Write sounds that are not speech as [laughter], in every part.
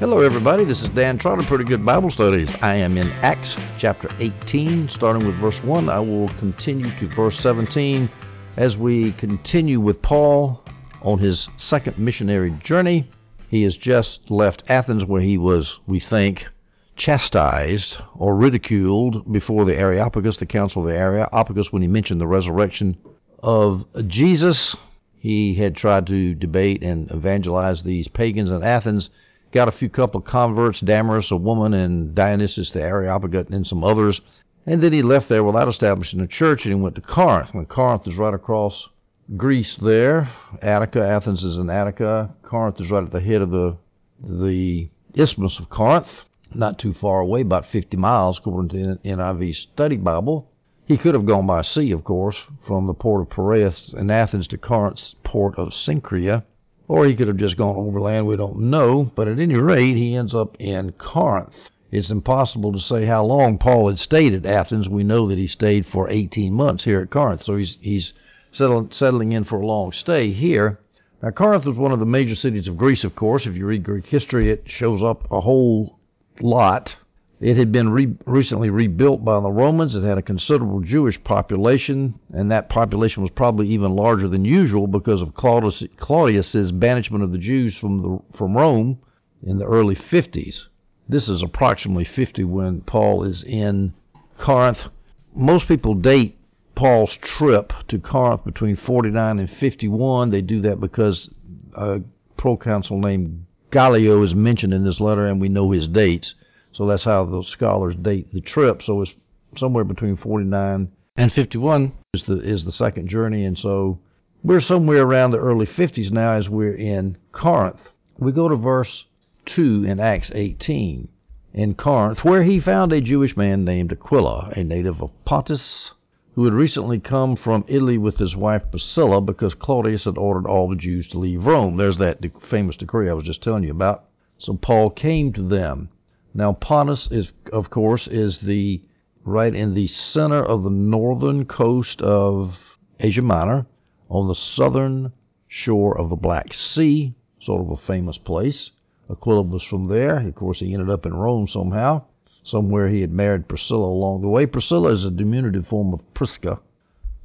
Hello, everybody. This is Dan Trotter, Pretty Good Bible Studies. I am in Acts chapter 18, starting with verse 1. I will continue to verse 17 as we continue with Paul on his second missionary journey. He has just left Athens, where he was, we think, chastised or ridiculed before the Areopagus, the Council of the Areopagus, when he mentioned the resurrection of Jesus. He had tried to debate and evangelize these pagans in Athens got a few couple converts, Damaris, a woman, and Dionysius the Areopagite, and some others. And then he left there without establishing a church, and he went to Corinth. And Corinth is right across Greece there. Attica, Athens is in Attica. Corinth is right at the head of the the Isthmus of Corinth, not too far away, about 50 miles, according to the NIV Study Bible. He could have gone by sea, of course, from the port of Piraeus in Athens to Corinth's port of Cenchrea or he could have just gone overland. We don't know. But at any rate, he ends up in Corinth. It's impossible to say how long Paul had stayed at Athens. We know that he stayed for 18 months here at Corinth, so he's he's settling, settling in for a long stay here. Now, Corinth was one of the major cities of Greece, of course. If you read Greek history, it shows up a whole lot it had been re- recently rebuilt by the Romans. It had a considerable Jewish population, and that population was probably even larger than usual because of Claudius, Claudius's banishment of the Jews from the, from Rome in the early 50s. This is approximately 50 when Paul is in Corinth. Most people date Paul's trip to Corinth between 49 and 51. They do that because a proconsul named Gallio is mentioned in this letter, and we know his dates. So that's how the scholars date the trip. So it's somewhere between 49 and 51 is the is the second journey, and so we're somewhere around the early 50s now as we're in Corinth. We go to verse 2 in Acts 18 in Corinth, where he found a Jewish man named Aquila, a native of Pontus, who had recently come from Italy with his wife Priscilla because Claudius had ordered all the Jews to leave Rome. There's that famous decree I was just telling you about. So Paul came to them. Now Pontus is, of course, is the right in the center of the northern coast of Asia Minor, on the southern shore of the Black Sea, sort of a famous place. Aquila was from there. Of course, he ended up in Rome somehow, somewhere he had married Priscilla along the way. Priscilla is a diminutive form of Prisca.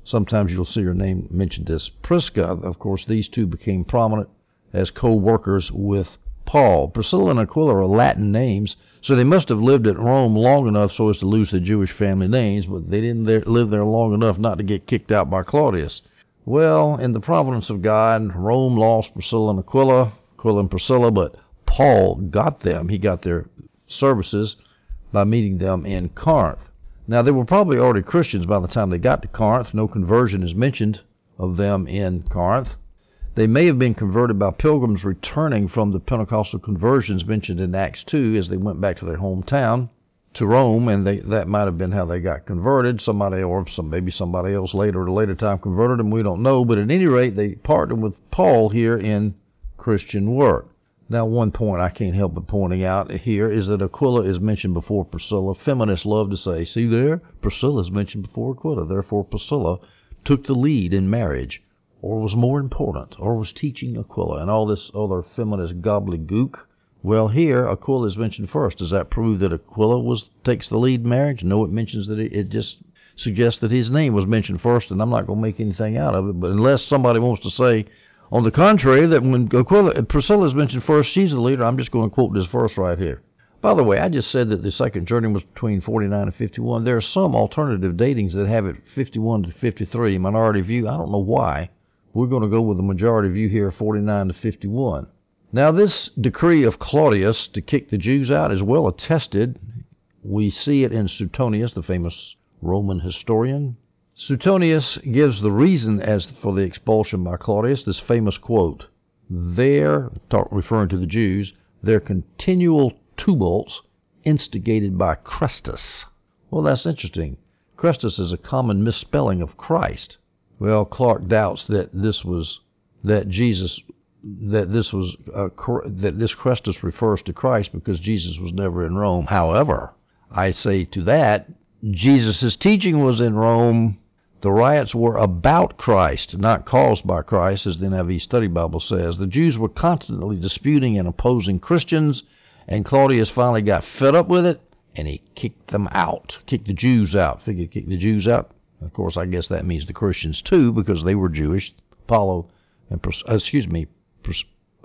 Sometimes you'll see her name mentioned as Prisca. Of course, these two became prominent as co-workers with Paul. Priscilla and Aquila are Latin names so they must have lived at Rome long enough so as to lose their Jewish family names, but they didn't live there long enough not to get kicked out by Claudius. Well, in the providence of God, Rome lost Priscilla and Aquila, Aquila and Priscilla, but Paul got them. He got their services by meeting them in Corinth. Now, they were probably already Christians by the time they got to Corinth. No conversion is mentioned of them in Corinth. They may have been converted by pilgrims returning from the Pentecostal conversions mentioned in Acts 2 as they went back to their hometown to Rome, and they, that might have been how they got converted. Somebody or some maybe somebody else later at a later time converted them. We don't know, but at any rate, they partnered with Paul here in Christian work. Now, one point I can't help but pointing out here is that Aquila is mentioned before Priscilla. Feminists love to say, "See there, Priscilla is mentioned before Aquila." Therefore, Priscilla took the lead in marriage or was more important, or was teaching Aquila, and all this other feminist gobbledygook. Well, here Aquila is mentioned first. Does that prove that Aquila was takes the lead in marriage? No, it mentions that it, it just suggests that his name was mentioned first, and I'm not going to make anything out of it. But unless somebody wants to say, on the contrary, that when Aquila, Priscilla is mentioned first, she's the leader, I'm just going to quote this verse right here. By the way, I just said that the second journey was between 49 and 51. There are some alternative datings that have it 51 to 53, minority view. I don't know why. We're going to go with the majority view here, 49 to 51. Now, this decree of Claudius to kick the Jews out is well attested. We see it in Suetonius, the famous Roman historian. Suetonius gives the reason as for the expulsion by Claudius, this famous quote, their, referring to the Jews, their continual tumults instigated by Chrestus. Well, that's interesting. Chrestus is a common misspelling of Christ. Well, Clarke doubts that this was that Jesus that this was uh, that this Christus refers to Christ because Jesus was never in Rome. However, I say to that Jesus' teaching was in Rome. The riots were about Christ, not caused by Christ, as the NIV Study Bible says. The Jews were constantly disputing and opposing Christians, And Claudius finally got fed up with it, and he kicked them out, kicked the Jews out. Figured kick the Jews out. Of course, I guess that means the Christians too, because they were Jewish. Apollo and uh, excuse me,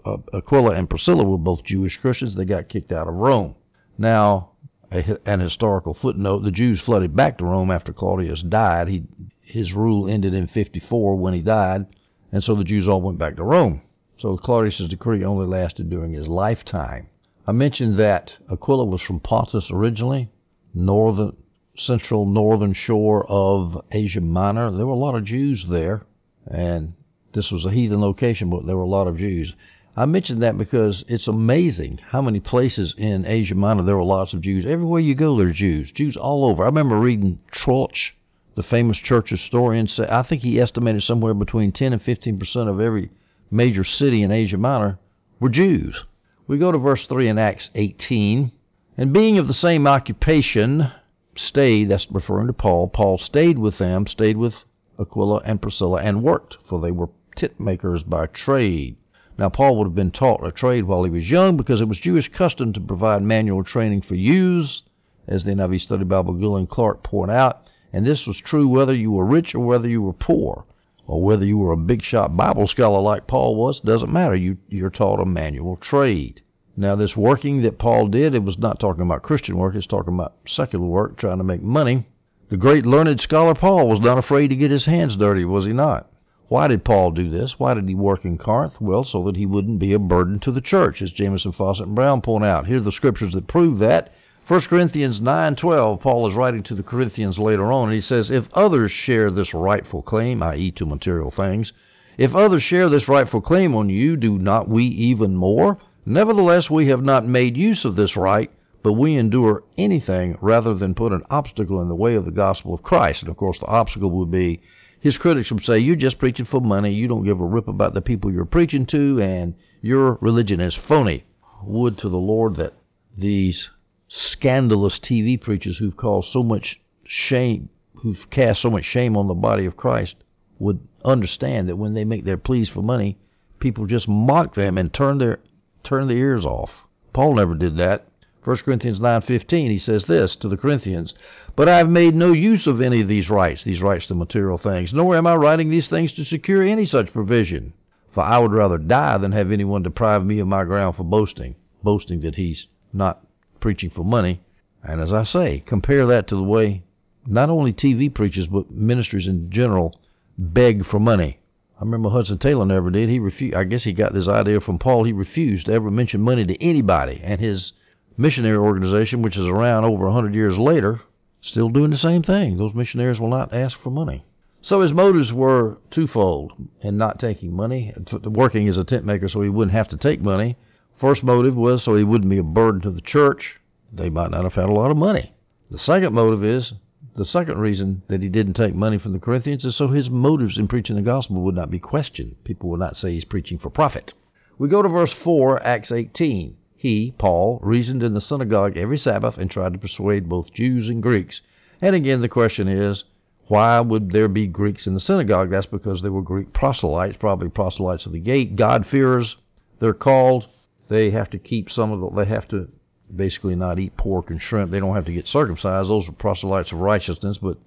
uh, Aquila and Priscilla were both Jewish Christians. They got kicked out of Rome. Now, an historical footnote: the Jews flooded back to Rome after Claudius died. He his rule ended in 54 when he died, and so the Jews all went back to Rome. So Claudius's decree only lasted during his lifetime. I mentioned that Aquila was from Pontus originally, northern, central northern shore of Asia Minor. There were a lot of Jews there, and this was a heathen location, but there were a lot of Jews. I mentioned that because it's amazing how many places in Asia Minor there were lots of Jews. Everywhere you go, there are Jews. Jews all over. I remember reading Troeltsch, the famous church historian, say I think he estimated somewhere between 10 and 15 percent of every major city in Asia Minor were Jews. We go to verse 3 in Acts 18. And being of the same occupation, stayed, that's referring to Paul, Paul stayed with them, stayed with Aquila and Priscilla, and worked, for they were tent makers by trade. Now, Paul would have been taught a trade while he was young because it was Jewish custom to provide manual training for youths, as the NIV Study Bible Gill and Clarke point out, and this was true whether you were rich or whether you were poor, or whether you were a big shot Bible scholar like Paul was, doesn't matter. You, you're taught a manual trade. Now, this working that Paul did, it was not talking about Christian work, it's talking about secular work, trying to make money. The great learned scholar Paul was not afraid to get his hands dirty, was he not? Why did Paul do this? Why did he work in Corinth? Well, so that he wouldn't be a burden to the church, as Jamieson, Fausset, and Brown point out. Here are the scriptures that prove that. 1 Corinthians 9:12, Paul is writing to the Corinthians later on, and he says, "If others share this rightful claim, i.e., to material things, if others share this rightful claim on you, do not we even more? Nevertheless, we have not made use of this right, but we endure anything rather than put an obstacle in the way of the gospel of Christ." And of course, the obstacle would be his critics would say, You're just preaching for money. You don't give a rip about the people you're preaching to, and your religion is phony. Would to the Lord that these scandalous TV preachers who've caused so much shame, who've cast so much shame on the body of Christ, would understand that when they make their pleas for money, people just mock them and turn their turn the ears off. Paul never did that. 1 Corinthians 9:15 he says this to the Corinthians, "But I have made no use of any of these rights, these rights to material things, nor am I writing these things to secure any such provision, for I would rather die than have anyone deprive me of my ground for boasting, boasting that he's not preaching for money." And as I say, compare that to the way not only TV preachers but ministers in general beg for money. I remember Hudson Taylor never did. He refused. I guess he got this idea from Paul. He refused to ever mention money to anybody, and his missionary organization, which is around over a 100 years later, still doing the same thing. Those missionaries will not ask for money. So his motives were twofold in not taking money, working as a tent maker so he wouldn't have to take money. First motive was so he wouldn't be a burden to the church. They might not have had a lot of money. The second motive is the second reason that he didn't take money from the Corinthians is so his motives in preaching the gospel would not be questioned. People would not say he's preaching for profit. We go to verse 4, Acts 18. He, Paul, reasoned in the synagogue every Sabbath and tried to persuade both Jews and Greeks. And again, the question is, why would there be Greeks in the synagogue? That's because they were Greek proselytes, probably proselytes of the gate, God-fearers. They're called. They have to keep some of the, they have to basically not eat pork and shrimp. They don't have to get circumcised. Those were proselytes of righteousness, but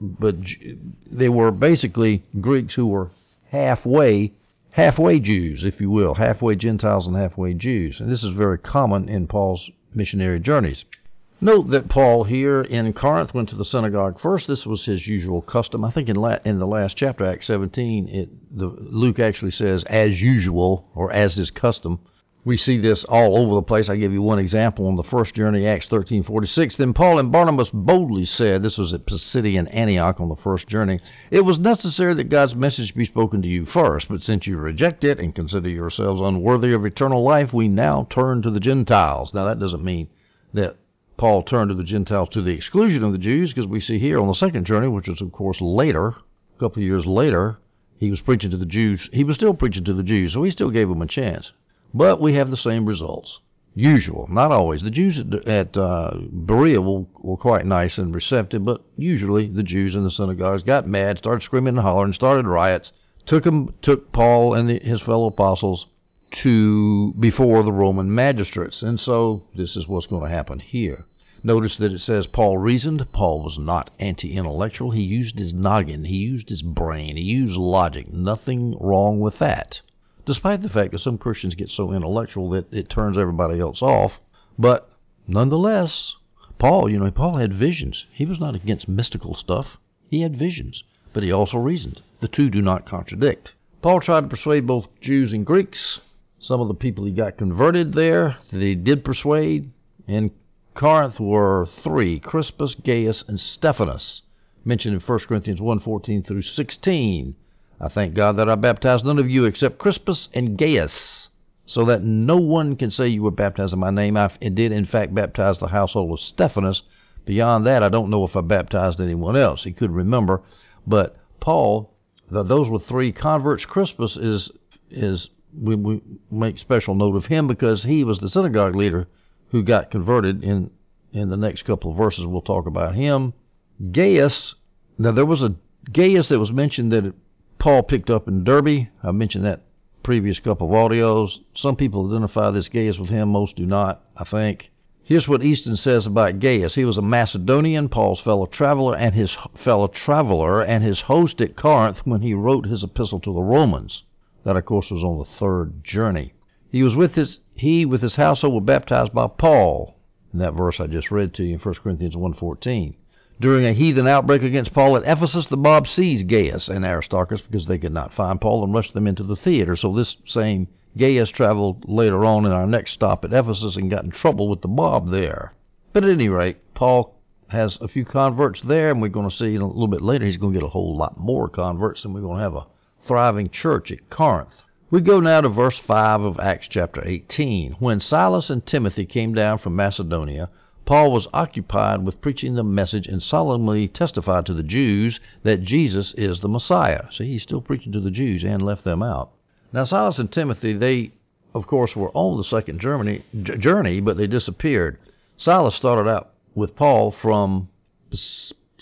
but they were basically Greeks who were halfway halfway Jews, if you will, halfway Gentiles and halfway Jews. And this is very common in Paul's missionary journeys. Note that Paul here in Corinth went to the synagogue first. This was his usual custom. I think in, la- in the last chapter, Acts 17, it, the, Luke actually says as usual or as his custom. We see this all over the place. I give you one example on the first journey, Acts 13:46. Then Paul and Barnabas boldly said, this was at Pisidian Antioch on the first journey, it was necessary that God's message be spoken to you first, but since you reject it and consider yourselves unworthy of eternal life, we now turn to the Gentiles. Now that doesn't mean that Paul turned to the Gentiles to the exclusion of the Jews, because we see here on the second journey, which was of course later, a couple of years later, he was preaching to the Jews. He was still preaching to the Jews, so he still gave them a chance. But we have the same results. Usual, not always. The Jews at, at uh, Berea were, were quite nice and receptive, but usually the Jews in the synagogues got mad, started screaming and hollering, started riots, took him, took Paul and the, his fellow apostles, to before the Roman magistrates. And so this is what's going to happen here. Notice that it says Paul reasoned. Paul was not anti intellectual. He used his noggin, he used his brain, he used logic. Nothing wrong with that. Despite the fact that some Christians get so intellectual that it turns everybody else off. But nonetheless, Paul, you know, Paul had visions. He was not against mystical stuff. He had visions, but he also reasoned. The two do not contradict. Paul tried to persuade both Jews and Greeks. Some of the people he got converted there that he did persuade. In Corinth were three Crispus, Gaius, and Stephanas, mentioned in 1 Corinthians 1:14 through 16. I thank God that I baptized none of you except Crispus and Gaius, so that no one can say you were baptized in my name. I did, in fact, baptize the household of Stephanas. Beyond that, I don't know if I baptized anyone else. He could remember, but Paul, those were three converts. Crispus is is we, we make special note of him because he was the synagogue leader who got converted in in the next couple of verses. We'll talk about him. Gaius. Now there was a Gaius that was mentioned that Paul picked up in Derbe. I mentioned that previous couple of audios. Some people identify this Gaius with him. Most do not. I think. Here's what Easton says about Gaius. He was a Macedonian, Paul's fellow traveler, and his fellow traveler, and his host at Corinth when he wrote his epistle to the Romans. That, of course, was on the third journey. He was with his he with his household were baptized by Paul. In that verse I just read to you in 1 Corinthians 1.14. During a heathen outbreak against Paul at Ephesus, the mob seized Gaius and Aristarchus because they could not find Paul and rushed them into the theater. So this same Gaius traveled later on in our next stop at Ephesus and got in trouble with the mob there. But at any rate, Paul has a few converts there, and we're going to see a little bit later he's going to get a whole lot more converts, and we're going to have a thriving church at Corinth. We go now to verse 5 of Acts chapter 18. When Silas and Timothy came down from Macedonia, Paul was occupied with preaching the message and solemnly testified to the Jews that Jesus is the Messiah. See, he's still preaching to the Jews and left them out. Now, Silas and Timothy, they, of course, were on the second journey, journey, but they disappeared. Silas started out with Paul from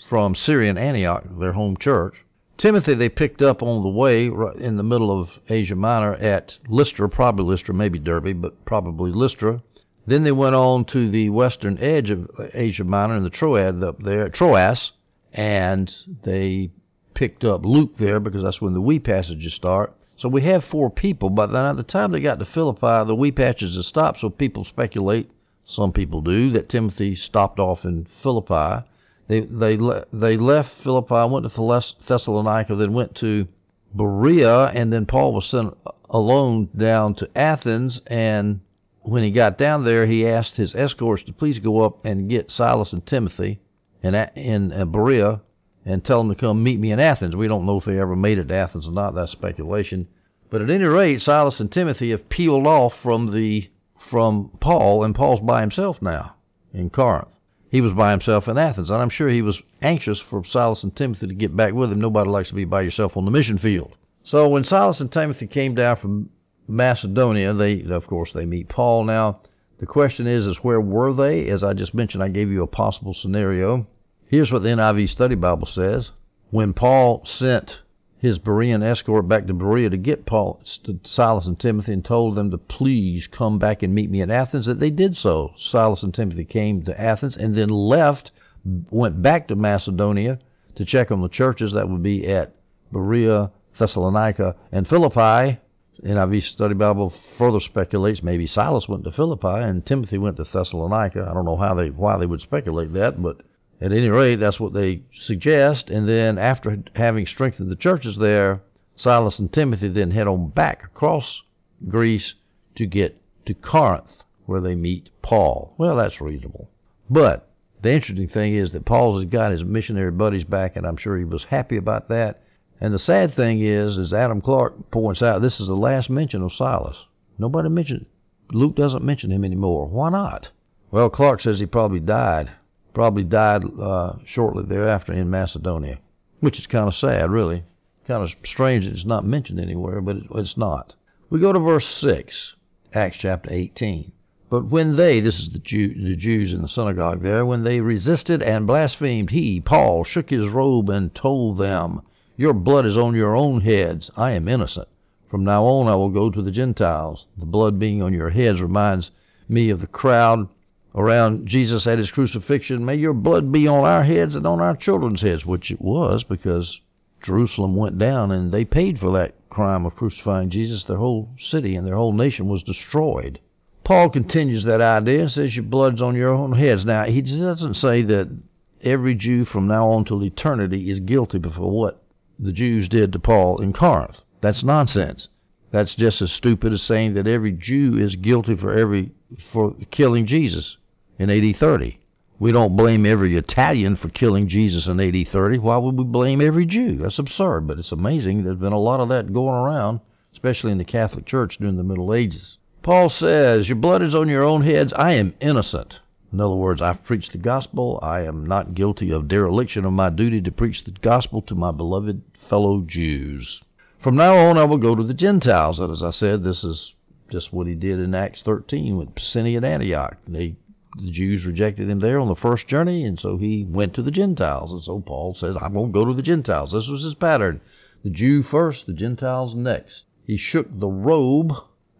from Syrian Antioch, their home church, Timothy they picked up on the way right in the middle of Asia Minor at Lystra, probably Lystra, maybe Derbe, but probably Lystra. Then they went on to the western edge of Asia Minor and the Troad up there, Troas, and they picked up Luke there because that's when the we passages start. So we have four people, but then at the time they got to Philippi, the we passages stopped, so people speculate, some people do, that Timothy stopped off in Philippi. They they they left Philippi, went to Thessalonica, then went to Berea, and then Paul was sent alone down to Athens. And when he got down there, he asked his escorts to please go up and get Silas and Timothy in in uh, Berea and tell them to come meet me in Athens. We don't know if they ever made it to Athens or not. That's speculation. But at any rate, Silas and Timothy have peeled off from the from Paul, and Paul's by himself now in Corinth. He was by himself in Athens, and I'm sure he was anxious for Silas and Timothy to get back with him. Nobody likes to be by yourself on the mission field. So when Silas and Timothy came down from Macedonia, they of course they meet Paul now. The question is is where were they? As I just mentioned, I gave you a possible scenario. Here's what the NIV Study Bible says. When Paul sent his Berean escort back to Berea to get Paul, Silas, and Timothy and told them to please come back and meet me in Athens, that they did so. Silas and Timothy came to Athens and then left, went back to Macedonia to check on the churches that would be at Berea, Thessalonica, and Philippi. NIV Study Bible further speculates maybe Silas went to Philippi and Timothy went to Thessalonica. I don't know how they why they would speculate that, but at any rate, that's what they suggest. And then, after having strengthened the churches there, Silas and Timothy then head on back across Greece to get to Corinth, where they meet Paul. Well, that's reasonable. But the interesting thing is that Paul has got his missionary buddies back, and I'm sure he was happy about that. And the sad thing is, as Adam Clarke points out, this is the last mention of Silas. Nobody mentioned Luke doesn't mention him anymore. Why not? Well, Clarke says he probably died probably died uh, shortly thereafter in Macedonia, which is kind of sad, really. Kind of strange that it's not mentioned anywhere, but it's not. We go to verse 6, Acts chapter 18. But when they, this is the, Jew, the Jews in the synagogue there, when they resisted and blasphemed, he, Paul, shook his robe and told them, Your blood is on your own heads. I am innocent. From now on, I will go to the Gentiles. The blood being on your heads reminds me of the crowd around Jesus at his crucifixion. May your blood be on our heads and on our children's heads, which it was because Jerusalem went down and they paid for that crime of crucifying Jesus. Their whole city and their whole nation was destroyed. Paul continues that idea and says your blood's on your own heads. Now, he doesn't say that every Jew from now on till eternity is guilty for what the Jews did to Paul in Corinth. That's nonsense. That's just as stupid as saying that every Jew is guilty for every for killing Jesus in AD 30. We don't blame every Italian for killing Jesus in AD 30. Why would we blame every Jew? That's absurd, but it's amazing. There's been a lot of that going around, especially in the Catholic Church during the Middle Ages. Paul says, Your blood is on your own heads. I am innocent. In other words, I've preached the gospel. I am not guilty of dereliction of my duty to preach the gospel to my beloved fellow Jews. From now on, I will go to the Gentiles. And as I said, this is just what he did in Acts 13 with Pisidian Antioch. They the Jews rejected him there on the first journey, and so he went to the Gentiles. And so Paul says, I'm going to go to the Gentiles. This was his pattern. The Jew first, the Gentiles next. He shook the robe.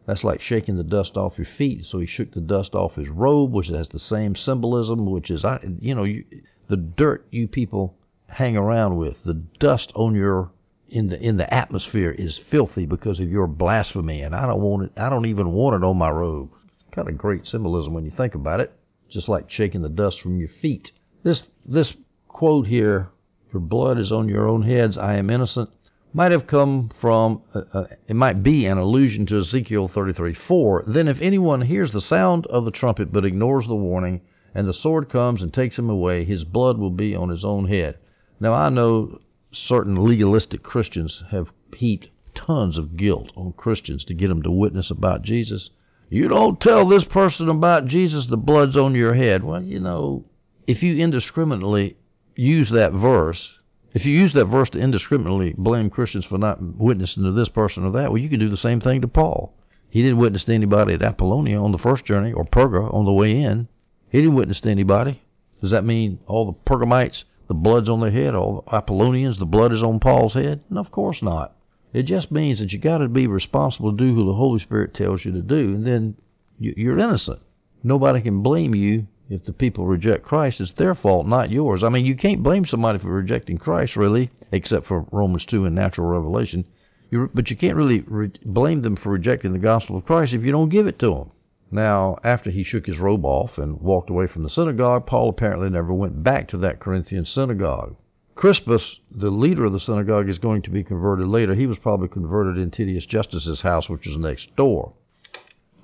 That's like shaking the dust off your feet. So he shook the dust off his robe, which has the same symbolism, which is, you know, you, the dirt you people hang around with, the dust on your in the in the atmosphere is filthy because of your blasphemy, and I don't want it. I don't even want it on my robe. Kind of great symbolism when you think about it just like shaking the dust from your feet. This this quote here, "Your blood is on your own heads. I am innocent," might have come from uh, uh, it might be an allusion to Ezekiel 33:4. Then, if anyone hears the sound of the trumpet but ignores the warning, and the sword comes and takes him away, his blood will be on his own head. Now, I know certain legalistic Christians have heaped tons of guilt on Christians to get them to witness about Jesus. You don't tell this person about Jesus, the blood's on your head. Well, you know, if you indiscriminately use that verse, if you use that verse to indiscriminately blame Christians for not witnessing to this person or that, well, you can do the same thing to Paul. He didn't witness to anybody at Apollonia on the first journey or Perga on the way in. He didn't witness to anybody. Does that mean all the Pergamites, the blood's on their head? All the Apollonians, the blood is on Paul's head? No, of course not. It just means that you got to be responsible to do who the Holy Spirit tells you to do, and then you're innocent. Nobody can blame you if the people reject Christ. It's their fault, not yours. I mean, you can't blame somebody for rejecting Christ, really, except for Romans 2 and natural revelation. You're, but you can't really re- blame them for rejecting the gospel of Christ if you don't give it to them. Now, after he shook his robe off and walked away from the synagogue, Paul apparently never went back to that Corinthian synagogue. Crispus, the leader of the synagogue, is going to be converted later. He was probably converted in Titius Justus's house, which was next door.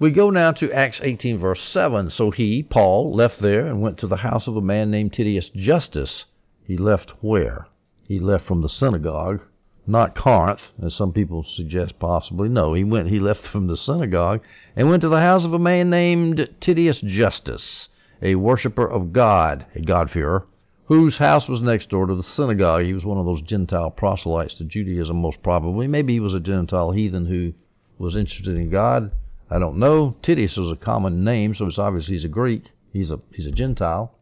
We go now to Acts 18, verse 7. So he, Paul, left there and went to the house of a man named Titius Justus. He left where? He left from the synagogue, not Corinth, as some people suggest possibly. No, he went. He left from the synagogue and went to the house of a man named Titius Justus, a worshiper of God, a God-fearer whose house was next door to the synagogue. He was one of those Gentile proselytes to Judaism, most probably. Maybe he was a Gentile heathen who was interested in God. I don't know. Titius was a common name, so it's obvious he's a Greek. He's a he's a Gentile.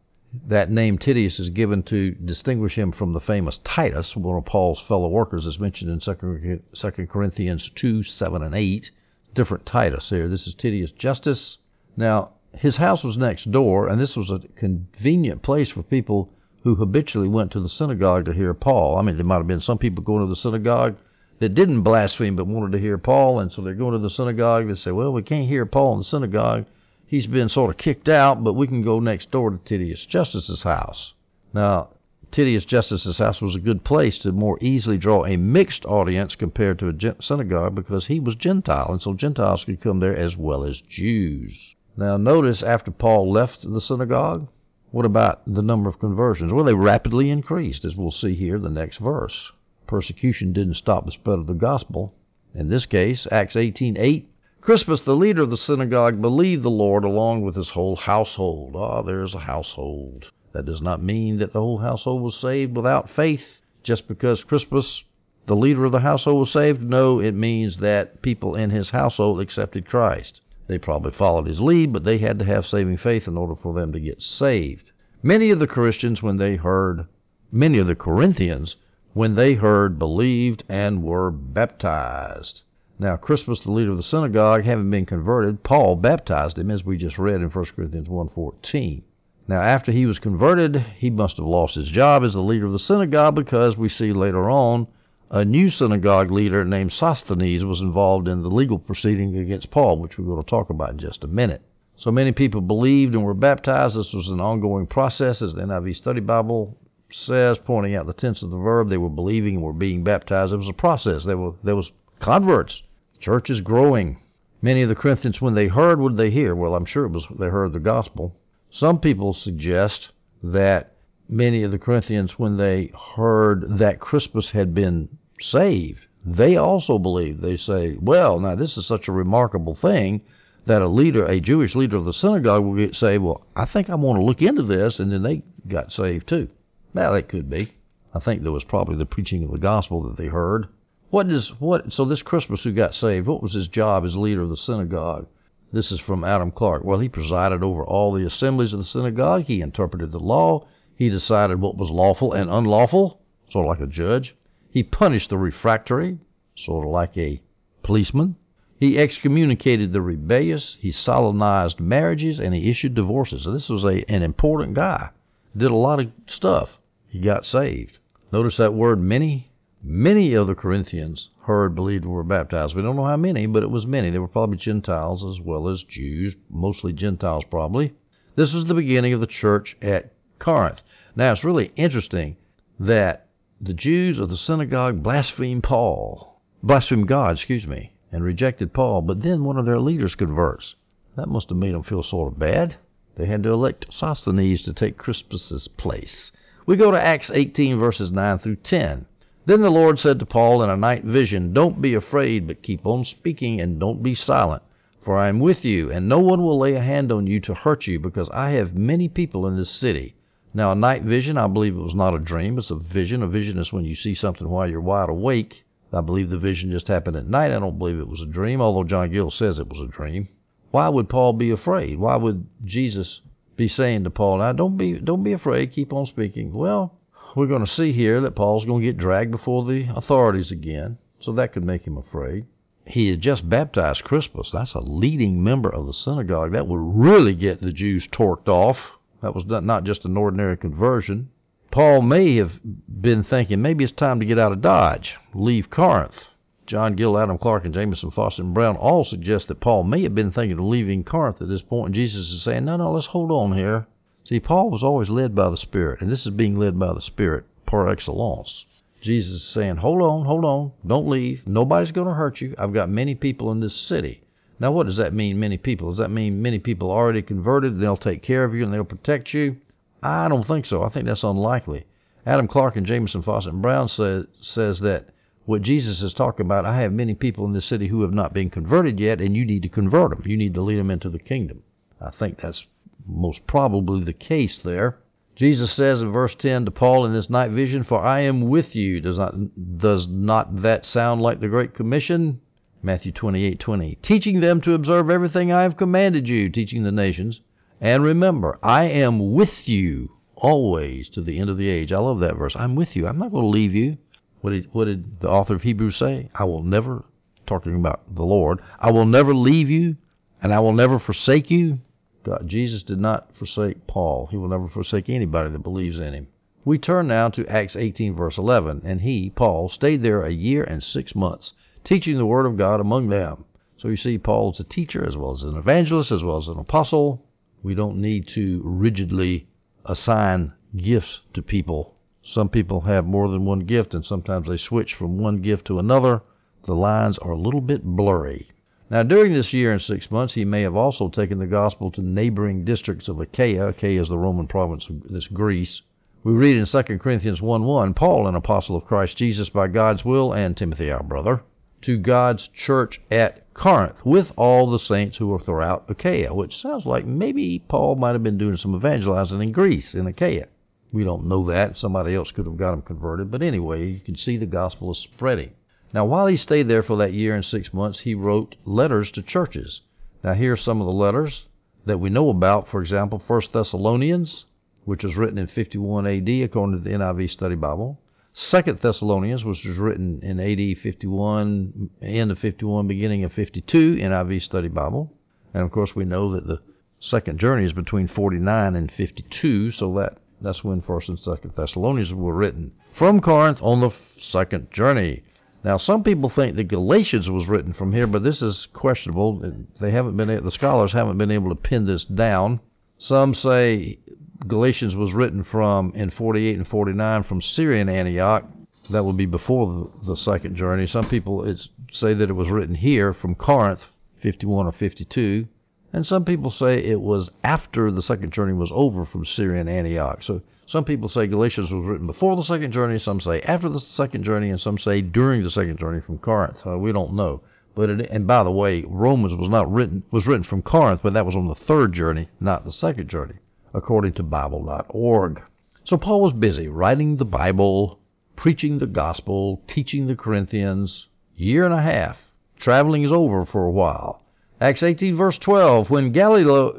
That name Titius is given to distinguish him from the famous Titus, one of Paul's fellow workers, as mentioned in 2 Corinthians 2, 7, and 8. Different Titus here. This is Titius Justus. Now, his house was next door, and this was a convenient place for people who habitually went to the synagogue to hear Paul. I mean, there might have been some people going to the synagogue that didn't blaspheme but wanted to hear Paul, and so they're going to the synagogue. They say, well, we can't hear Paul in the synagogue. He's been sort of kicked out, but we can go next door to Titius Justus's house. Now, Titius Justus's house was a good place to more easily draw a mixed audience compared to a synagogue because he was Gentile, and so Gentiles could come there as well as Jews. Now, notice after Paul left the synagogue, what about the number of conversions? Well, they rapidly increased, as we'll see here in the next verse. Persecution didn't stop the spread of the gospel. In this case, Acts 18:8, Crispus, the leader of the synagogue, believed the Lord along with his whole household. Ah, there's a household. That does not mean that the whole household was saved without faith just because Crispus, the leader of the household, was saved. No, it means that people in his household accepted Christ. They probably followed his lead, but they had to have saving faith in order for them to get saved. Many of the Christians, when they heard, many of the Corinthians, when they heard, believed and were baptized. Now, Crispus, the leader of the synagogue, having been converted, Paul baptized him, as we just read in 1 Corinthians 1.14. Now, after he was converted, he must have lost his job as the leader of the synagogue because we see later on a new synagogue leader named Sosthenes was involved in the legal proceeding against Paul, which we're going to talk about in just a minute. So many people believed and were baptized. This was an ongoing process, as the NIV Study Bible says, pointing out the tense of the verb. They were believing and were being baptized. It was a process. There were there was converts. Church is growing. Many of the Corinthians, when they heard, what did they hear? Well, I'm sure it was they heard the gospel. Some people suggest that many of the Corinthians, when they heard that Crispus had been saved, they also believed. They say, well, now this is such a remarkable thing that a leader, a Jewish leader of the synagogue, will say. Well, I think I want to look into this, and then they got saved too. Now that could be. I think there was probably the preaching of the gospel that they heard. What does what? So this Crispus who got saved, what was his job as leader of the synagogue? This is from Adam Clarke. Well, he presided over all the assemblies of the synagogue. He interpreted the law. He decided what was lawful and unlawful, sort of like a judge. He punished the refractory, sort of like a policeman. He excommunicated the rebellious. He solemnized marriages and he issued divorces. So this was a, an important guy. Did a lot of stuff. He got saved. Notice that word many. Many of the Corinthians heard, believed, and were baptized. We don't know how many, but it was many. They were probably Gentiles as well as Jews, mostly Gentiles probably. This was the beginning of the church at Corinth. Now it's really interesting that the Jews of the synagogue blasphemed Paul, blasphemed God, excuse me, and rejected Paul, but then one of their leaders converts. That must have made them feel sort of bad. They had to elect Sosthenes to take Crispus's place. We go to Acts 18 verses 9 through 10. Then the Lord said to Paul in a night vision, Don't be afraid, but keep on speaking and don't be silent, for I am with you, and no one will lay a hand on you to hurt you, because I have many people in this city. Now, a night vision, I believe it was not a dream. It's a vision. A vision is when you see something while you're wide awake. I believe the vision just happened at night. I don't believe it was a dream, although John Gill says it was a dream. Why would Paul be afraid? Why would Jesus be saying to Paul, "Now don't be don't be afraid, keep on speaking"? Well, we're going to see here that Paul's going to get dragged before the authorities again, so that could make him afraid. He had just baptized Crispus. That's a leading member of the synagogue. That would really get the Jews torqued off. That was not just an ordinary conversion. Paul may have been thinking maybe it's time to get out of Dodge, leave Corinth. John Gill, Adam Clarke, and Jamieson, Fausset, and Brown all suggest that Paul may have been thinking of leaving Corinth at this point, and Jesus is saying, no, no, let's hold on here. See, Paul was always led by the Spirit, and this is being led by the Spirit par excellence. Jesus is saying, hold on, hold on, don't leave. Nobody's going to hurt you. I've got many people in this city. Now, what does that mean, many people? Does that mean many people already converted, they'll take care of you and they'll protect you? I don't think so. I think that's unlikely. Adam Clarke and Jamieson Fausset and Brown say, says that what Jesus is talking about, I have many people in this city who have not been converted yet, and you need to convert them. You need to lead them into the kingdom. I think that's most probably the case there. Jesus says in verse 10 to Paul in this night vision, For I am with you. Does not, does not that sound like the Great Commission? Matthew 28:20, teaching them to observe everything I have commanded you, teaching the nations. And remember, I am with you always to the end of the age. I love that verse. I'm with you. I'm not going to leave you. What did, what did the author of Hebrews say? I will never, talking about the Lord, I will never leave you and I will never forsake you. God, Jesus did not forsake Paul. He will never forsake anybody that believes in him. We turn now to Acts 18, verse 11. And he, Paul, stayed there a year and six months teaching the word of God among them. So you see, Paul is a teacher as well as an evangelist, as well as an apostle. We don't need to rigidly assign gifts to people. Some people have more than one gift, and sometimes they switch from one gift to another. The lines are a little bit blurry. Now, during this year and six months, he may have also taken the gospel to neighboring districts of Achaia. Achaia is the Roman province of this Greece. We read in 2 Corinthians 1 1, Paul, an apostle of Christ Jesus by God's will, and Timothy, our brother, to God's church at Corinth with all the saints who are throughout Achaia, which sounds like maybe Paul might have been doing some evangelizing in Greece, in Achaia. We don't know that. Somebody else could have got him converted. But anyway, you can see the gospel is spreading. Now, while he stayed there for that year and six months, he wrote letters to churches. Now, here are some of the letters that we know about. For example, 1 Thessalonians, which was written in 51 AD according to the NIV Study Bible. Second Thessalonians, which was written in AD 51, end of 51, beginning of 52, NIV Study Bible. And of course, we know that the second journey is between 49 and 52, so that that's when First and Second Thessalonians were written from Corinth on the second journey. Now, some people think that Galatians was written from here, but this is questionable. They haven't been the scholars haven't been able to pin this down. Some say Galatians was written from in 48 and 49 from Syrian Antioch. That would be before the, the second journey. Some people say that it was written here from Corinth, 51 or 52. And some people say it was after the second journey was over from Syria and Antioch. So some people say Galatians was written before the second journey, some say after the second journey, and some say during the second journey from Corinth. Uh, we don't know. But it, and by the way, Romans was not written was written from Corinth, but that was on the third journey, not the second journey, according to Bible.org. So Paul was busy writing the Bible, preaching the gospel, teaching the Corinthians. Year and a half. Traveling is over for a while. Acts 18 verse 12. When Gallio,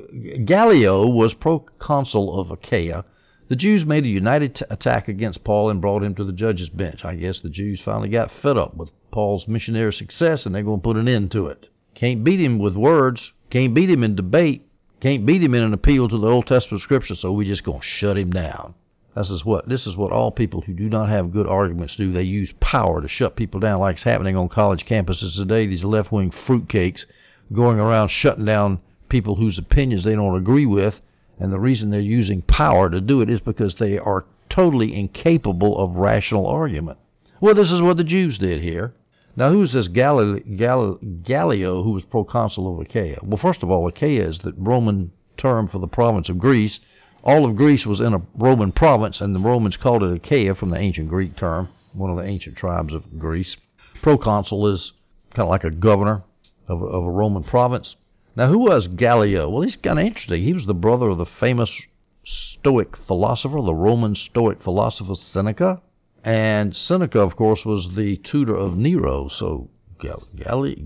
Gallio was proconsul of Achaia, the Jews made a united t- attack against Paul and brought him to the judge's bench. I guess the Jews finally got fed up with Paul's missionary success and they're going to put an end to it. Can't beat him with words, can't beat him in debate, can't beat him in an appeal to the Old Testament scripture, so we're just going to shut him down. This is what this is what all people who do not have good arguments do. They use power to shut people down, like it's happening on college campuses today. These left-wing fruitcakes going around shutting down people whose opinions they don't agree with and the reason they're using power to do it is because they are totally incapable of rational argument. Well, this is what the Jews did here. Now, who is this Gallio who was proconsul of Achaia? Well, first of all, Achaia is the Roman term for the province of Greece. All of Greece was in a Roman province, and the Romans called it Achaia from the ancient Greek term, one of the ancient tribes of Greece. Proconsul is kind of like a governor of, of a Roman province. Now, who was Gallio? Well, he's kind of interesting. He was the brother of the famous Stoic philosopher, the Roman Stoic philosopher Seneca. And Seneca, of course, was the tutor of Nero. So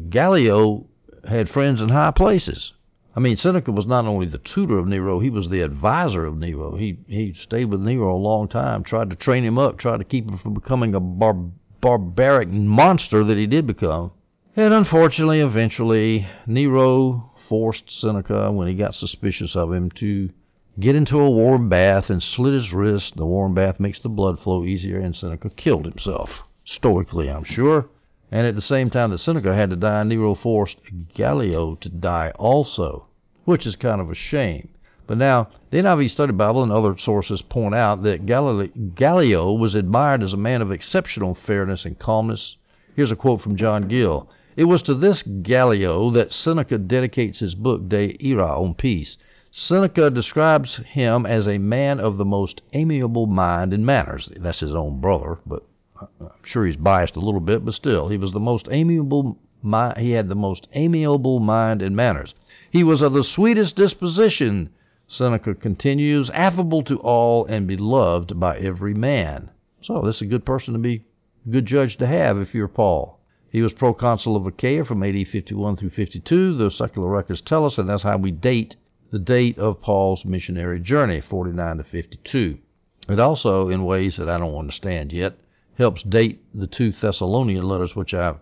Gallio had friends in high places. I mean, Seneca was not only the tutor of Nero, he was the advisor of Nero. He he stayed with Nero a long time, tried to train him up, tried to keep him from becoming a bar- barbaric monster that he did become. And unfortunately, eventually, Nero forced Seneca, when he got suspicious of him, to get into a warm bath and slit his wrist. The warm bath makes the blood flow easier, and Seneca killed himself. Stoically, I'm sure. And at the same time that Seneca had to die, Nero forced Gallio to die also, which is kind of a shame. But now, the NIV Study Bible and other sources point out that Gallio was admired as a man of exceptional fairness and calmness. Here's a quote from John Gill. It was to this Gallio that Seneca dedicates his book De Ira on Peace. Seneca describes him as a man of the most amiable mind and manners. That's his own brother, but I'm sure he's biased a little bit, but still, he was the most amiable he had the most amiable mind and manners. He was of the sweetest disposition, Seneca continues, affable to all and beloved by every man. So this is a good person to be, good judge to have if you're Paul. He was proconsul of Achaia from AD 51 through 52. The secular records tell us, and that's how we date the date of Paul's missionary journey, 49 to 52. It also, in ways that I don't understand yet, helps date the two Thessalonian letters, which I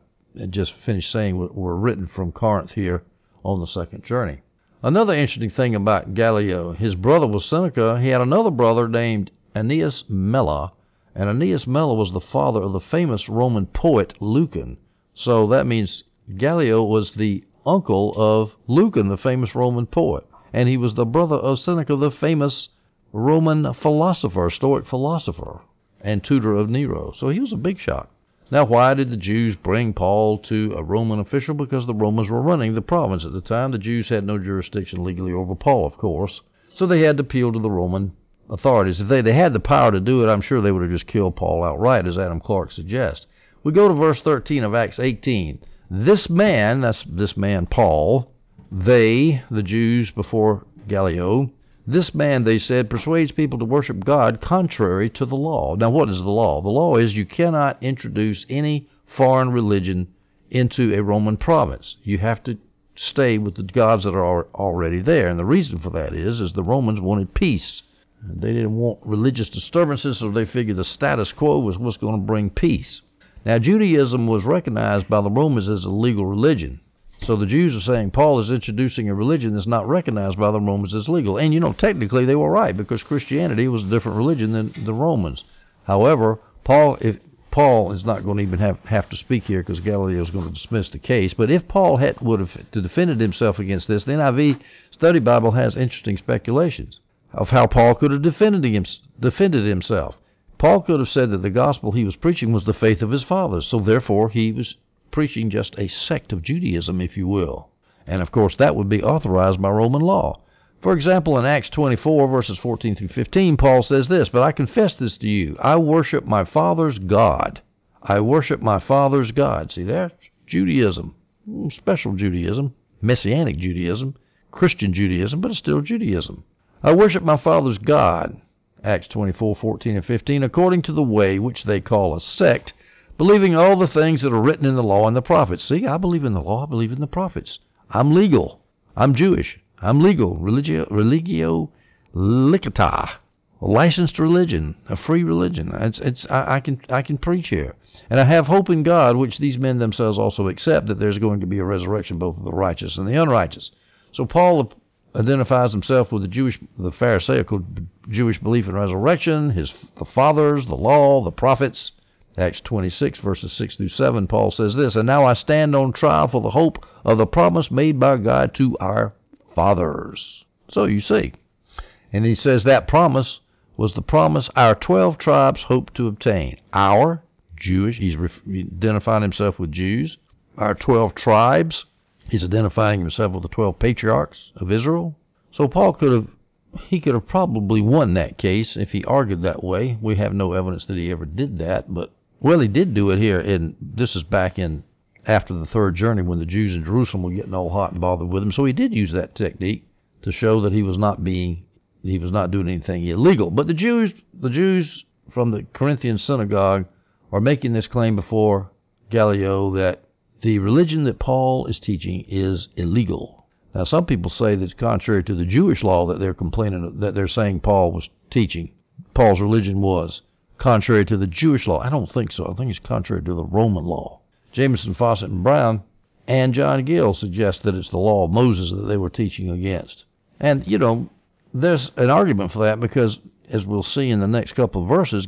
just finished saying were written from Corinth here on the second journey. Another interesting thing about Gallio, his brother was Seneca. He had another brother named Annaeus Mela, and Annaeus Mela was the father of the famous Roman poet Lucan. So that means Gallio was the uncle of Lucan, the famous Roman poet, and he was the brother of Seneca, the famous Roman philosopher, Stoic philosopher, and tutor of Nero. So he was a big shot. Now, why did the Jews bring Paul to a Roman official? Because the Romans were running the province at the time. The Jews had no jurisdiction legally over Paul, of course. So they had to appeal to the Roman authorities. If they, they had the power to do it, I'm sure they would have just killed Paul outright, as Adam Clarke suggests. We go to verse 13 of Acts 18. This man, that's this man Paul, they, the Jews before Gallio, this man, they said, persuades people to worship God contrary to the law. Now, what is the law? The law is you cannot introduce any foreign religion into a Roman province. You have to stay with the gods that are already there. And the reason for that is, is the Romans wanted peace. They didn't want religious disturbances, so they figured the status quo was what's going to bring peace. Now, Judaism was recognized by the Romans as a legal religion. So the Jews are saying Paul is introducing a religion that's not recognized by the Romans as legal. And, you know, technically they were right because Christianity was a different religion than the Romans. However, Paul, if Paul is not going to even have, have to speak here because Gallio is going to dismiss the case. But if Paul had would have to defended himself against this, the NIV Study Bible has interesting speculations of how Paul could have defended, him, defended himself. Paul could have said that the gospel he was preaching was the faith of his fathers, so therefore he was preaching just a sect of Judaism, if you will. And of course, that would be authorized by Roman law. For example, in Acts 24, verses 14 through 15, Paul says this But I confess this to you I worship my Father's God. I worship my Father's God. See, that's Judaism, hmm, special Judaism, Messianic Judaism, Christian Judaism, but it's still Judaism. I worship my Father's God. Acts 24:14 and 15, according to the way which they call a sect, believing all the things that are written in the law and the prophets. See, I believe in the law, I believe in the prophets. I'm legal. I'm Jewish. I'm legal. Religio, religio licita, a licensed religion, a free religion. It's, it's, I, I can, I can preach here, and I have hope in God, which these men themselves also accept that there's going to be a resurrection both of the righteous and the unrighteous. So Paul identifies himself with the Jewish, the Pharisaical Jewish belief in resurrection, his the fathers, the law, the prophets. Acts 26 verses 6 through 7, Paul says this, And now I stand on trial for the hope of the promise made by God to our fathers. So you see. And he says that promise was the promise our 12 tribes hoped to obtain. Our Jewish, he's identifying himself with Jews. Our 12 tribes, He's identifying himself with the 12 patriarchs of Israel. So Paul could have he could have probably won that case if he argued that way. We have no evidence that he ever did that, but well, he did do it here. And this is back in after the third journey when the Jews in Jerusalem were getting all hot and bothered with him. So he did use that technique to show that he was not being he was not doing anything illegal. But the Jews the Jews from the Corinthian synagogue are making this claim before Gallio that the religion that Paul is teaching is illegal. Now, some people say that it's contrary to the Jewish law that they're complaining that they're saying Paul was teaching. Paul's religion was contrary to the Jewish law. I don't think so. I think it's contrary to the Roman law. Jamieson, Fausset, and Brown and John Gill suggest that it's the law of Moses that they were teaching against. And, you know, there's an argument for that because, as we'll see in the next couple of verses,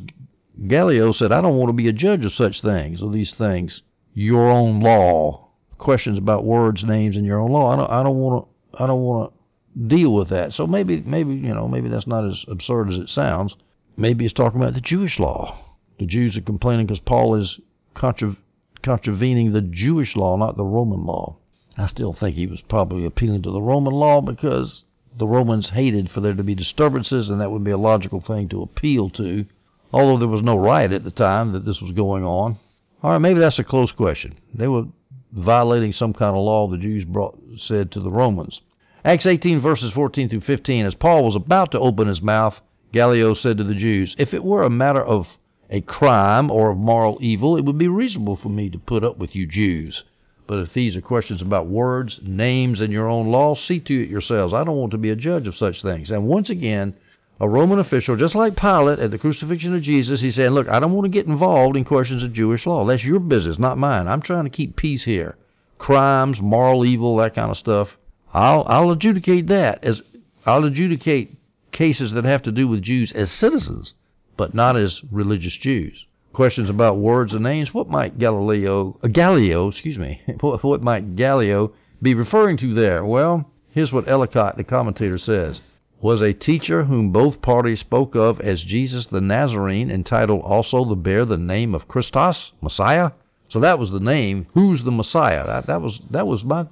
Gallio said, I don't want to be a judge of such things, of these things your own law, questions about words, names, and your own law. I don't, I don't want to, I don't want to deal with that. So maybe, maybe you know, maybe that's not as absurd as it sounds. Maybe it's talking about the Jewish law. The Jews are complaining because Paul is contra- contravening the Jewish law, not the Roman law. I still think he was probably appealing to the Roman law because the Romans hated for there to be disturbances, and that would be a logical thing to appeal to. Although there was no riot at the time that this was going on. All right, maybe that's a close question. They were violating some kind of law the Jews brought, said to the Romans. Acts 18, verses 14 through 15. As Paul was about to open his mouth, Gallio said to the Jews, If it were a matter of a crime or of moral evil, it would be reasonable for me to put up with you Jews. But if these are questions about words, names, and your own law, see to it yourselves. I don't want to be a judge of such things. And once again, a Roman official, just like Pilate at the crucifixion of Jesus, he said, Look, I don't want to get involved in questions of Jewish law. That's your business, not mine. I'm trying to keep peace here. Crimes, moral evil, that kind of stuff. I'll I'll adjudicate that as I'll adjudicate cases that have to do with Jews as citizens, but not as religious Jews. Questions about words and names. What might Galileo, uh, Gallio, excuse me, [laughs] what, might Gallio be referring to there? Well, here's what Ellicott, the commentator, says was a teacher whom both parties spoke of as Jesus the Nazarene, entitled also to bear the name of Christos, Messiah. So that was the name. Who's the Messiah? That, that was that was my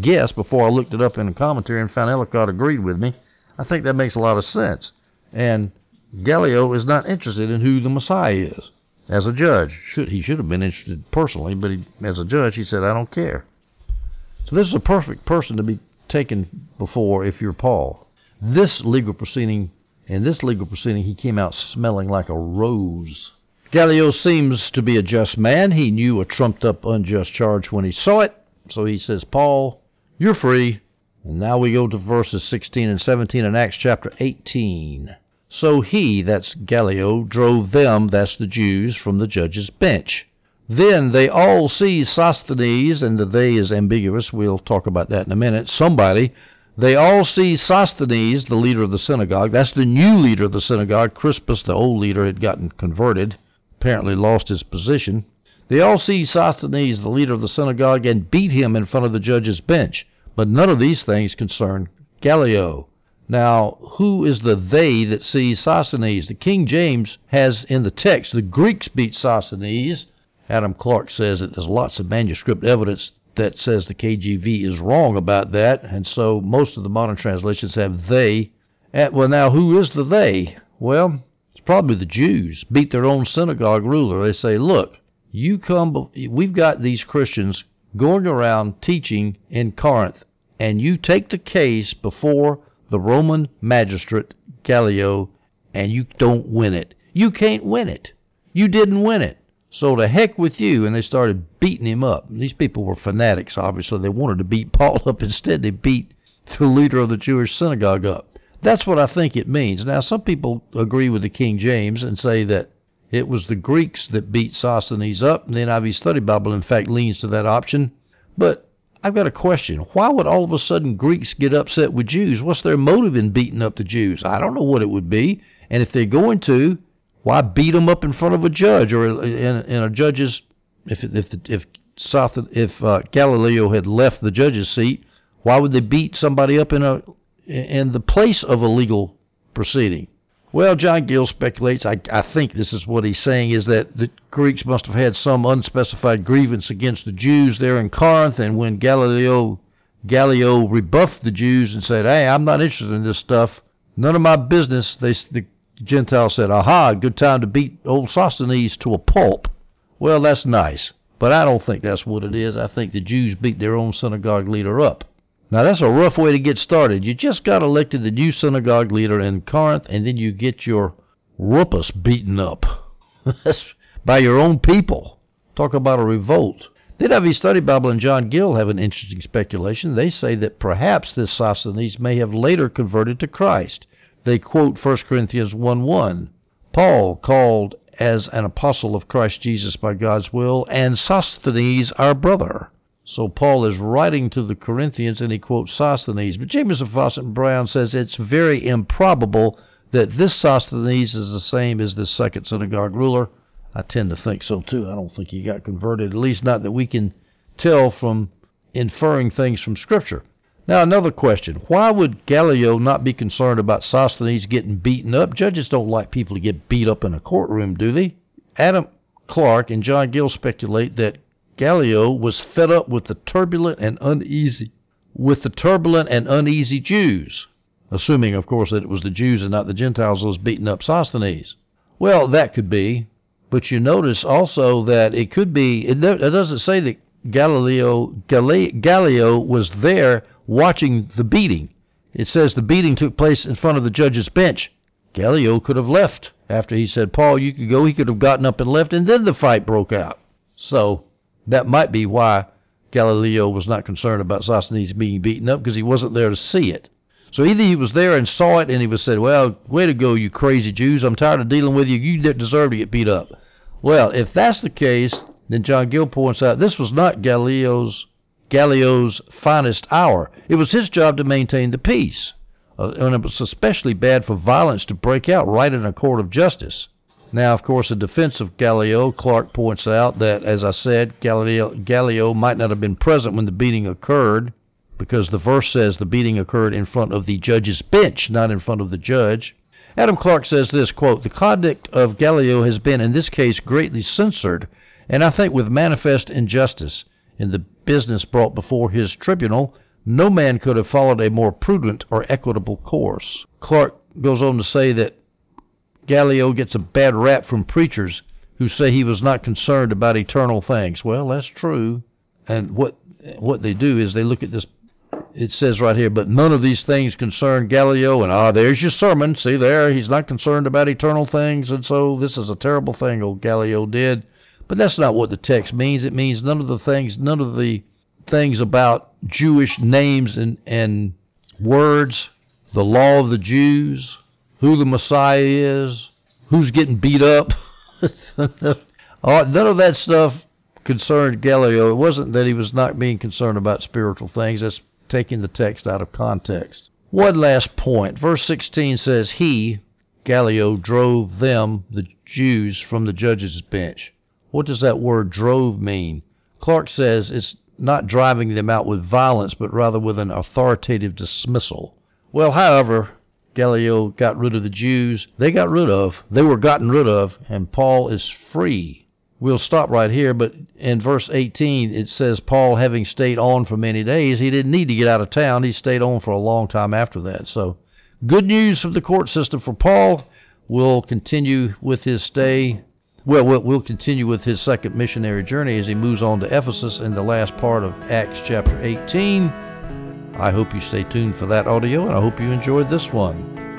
guess before I looked it up in a commentary and found Ellicott agreed with me. I think that makes a lot of sense. And Gallio is not interested in who the Messiah is. As a judge, should he should have been interested personally, but he, as a judge, he said, "I don't care." So this is a perfect person to be taken before if you're Paul. This legal proceeding, in this legal proceeding, he came out smelling like a rose. Gallio seems to be a just man. He knew a trumped up unjust charge when he saw it. So he says, Paul, you're free. And now we go to verses 16 and 17 in Acts chapter 18. So he, that's Gallio, drove them, that's the Jews, from the judge's bench. Then they all seized Sosthenes, and the they is ambiguous. We'll talk about that in a minute. Somebody. They all see Sosthenes, the leader of the synagogue. That's the new leader of the synagogue. Crispus, the old leader, had gotten converted, apparently lost his position. They all see Sosthenes, the leader of the synagogue, and beat him in front of the judge's bench. But none of these things concern Gallio. Now, who is the they that sees Sosthenes? The King James has in the text the Greeks beat Sosthenes, Adam Clarke says that there's lots of manuscript evidence that says the KJV is wrong about that, and so most of the modern translations have they. At, well, now, who is the they? Well, it's probably the Jews. Beat their own synagogue ruler. They say, look, you come, we've got these Christians going around teaching in Corinth, and you take the case before the Roman magistrate Gallio, and you don't win it. You can't win it. You didn't win it. So to heck with you, and they started beating him up. These people were fanatics, obviously. They wanted to beat Paul up. [laughs] Instead, they beat the leader of the Jewish synagogue up. That's what I think it means. Now, some people agree with the King James and say that it was the Greeks that beat Sosthenes up. And the NIV Study Bible, in fact, leans to that option. But I've got a question. Why would all of a sudden Greeks get upset with Jews? What's their motive in beating up the Jews? I don't know what it would be. And if they're going to, why beat them up in front of a judge or in, in a judge's? If if if South if uh, Gallio had left the judge's seat, why would they beat somebody up in a in the place of a legal proceeding? Well, John Gill speculates. I, I think this is what he's saying is that the Greeks must have had some unspecified grievance against the Jews there in Corinth, and when Galileo Gallio rebuffed the Jews and said, "Hey, I'm not interested in this stuff. None of my business." They the the Gentile said, Aha, good time to beat old Sosthenes to a pulp. Well, that's nice, but I don't think that's what it is. I think the Jews beat their own synagogue leader up. Now, that's a rough way to get started. You just got elected the new synagogue leader in Corinth, and then you get your rumpus beaten up [laughs] by your own people. Talk about a revolt. The NIV Study Bible and John Gill have an interesting speculation. They say that perhaps this Sosthenes may have later converted to Christ they quote 1 Corinthians 1 1. Paul, called as an apostle of Christ Jesus by God's will, and Sosthenes, our brother. So Paul is writing to the Corinthians and he quotes Sosthenes. But Jamieson Fausset and Brown says it's very improbable that this Sosthenes is the same as this second synagogue ruler. I tend to think so too. I don't think he got converted, at least not that we can tell from inferring things from Scripture. Now, another question. Why would Gallio not be concerned about Sosthenes getting beaten up? Judges don't like people to get beat up in a courtroom, do they? Adam Clarke and John Gill speculate that Gallio was fed up with the turbulent and uneasy with the turbulent and uneasy Jews, assuming, of course, that it was the Jews and not the Gentiles that was beating up Sosthenes. Well, that could be, but you notice also that it could be. It, doesn't say that Galileo Gallio was there watching the beating. It says the beating took place in front of the judge's bench. Gallio could have left after he said, Paul, you could go. He could have gotten up and left, and then the fight broke out. So that might be why Galileo was not concerned about Sosthenes being beaten up because he wasn't there to see it. So either he was there and saw it and he was said, Well, way to go, you crazy Jews. I'm tired of dealing with you. You deserve to get beat up. Well, if that's the case, then John Gill points out this was not Galileo's Gallio's finest hour. It was his job to maintain the peace, uh, and it was especially bad for violence to break out right in a court of justice. Now, of course, in defense of Gallio, Clarke points out that, as I said, Gallio might not have been present when the beating occurred, because the verse says the beating occurred in front of the judge's bench, not in front of the judge. Adam Clarke says this quote, The conduct of Gallio has been, in this case, greatly censored, and I think with manifest injustice in the business brought before his tribunal, no man could have followed a more prudent or equitable course. Clarke goes on to say that Gallio gets a bad rap from preachers who say he was not concerned about eternal things. Well, that's true. And what what they do is they look at this it says right here, but none of these things concern Galileo. and ah, there's your sermon. See there, he's not concerned about eternal things, and so this is a terrible thing old Galileo did. But that's not what the text means. It means none of the things, none of the things about Jewish names and, and words, the law of the Jews, who the Messiah is, who's getting beat up. [laughs] None of that stuff concerned Gallio. It wasn't that he was not being concerned about spiritual things. That's taking the text out of context. One last point. Verse 16 says, He, Gallio, drove them, the Jews, from the judge's bench. What does that word drove mean? Clarke says it's not driving them out with violence, but rather with an authoritative dismissal. Well, however, Gallio got rid of the Jews. They got rid of. They were gotten rid of, and Paul is free. We'll stop right here, but in verse 18 it says Paul having stayed on for many days, he didn't need to get out of town. He stayed on for a long time after that. So, good news from the court system for Paul. We'll continue with his stay. Well, we'll continue with his second missionary journey as he moves on to Ephesus in the last part of Acts chapter 18. I hope you stay tuned for that audio, and I hope you enjoyed this one.